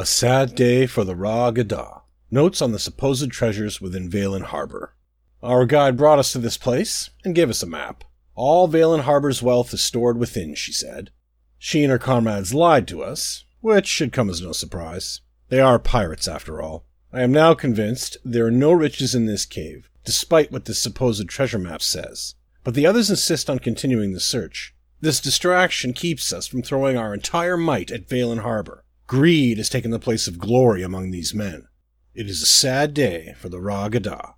A sad day for the Ra Gada. Notes on the supposed treasures within Valen Harbor. Our guide brought us to this place and gave us a map. All Valen Harbor's wealth is stored within, she said. She and her comrades lied to us, which should come as no surprise. They are pirates, after all. I am now convinced there are no riches in this cave, despite what this supposed treasure map says. But the others insist on continuing the search. This distraction keeps us from throwing our entire might at Valen Harbor. Greed has taken the place of glory among these men. It is a sad day for the Ra Gada.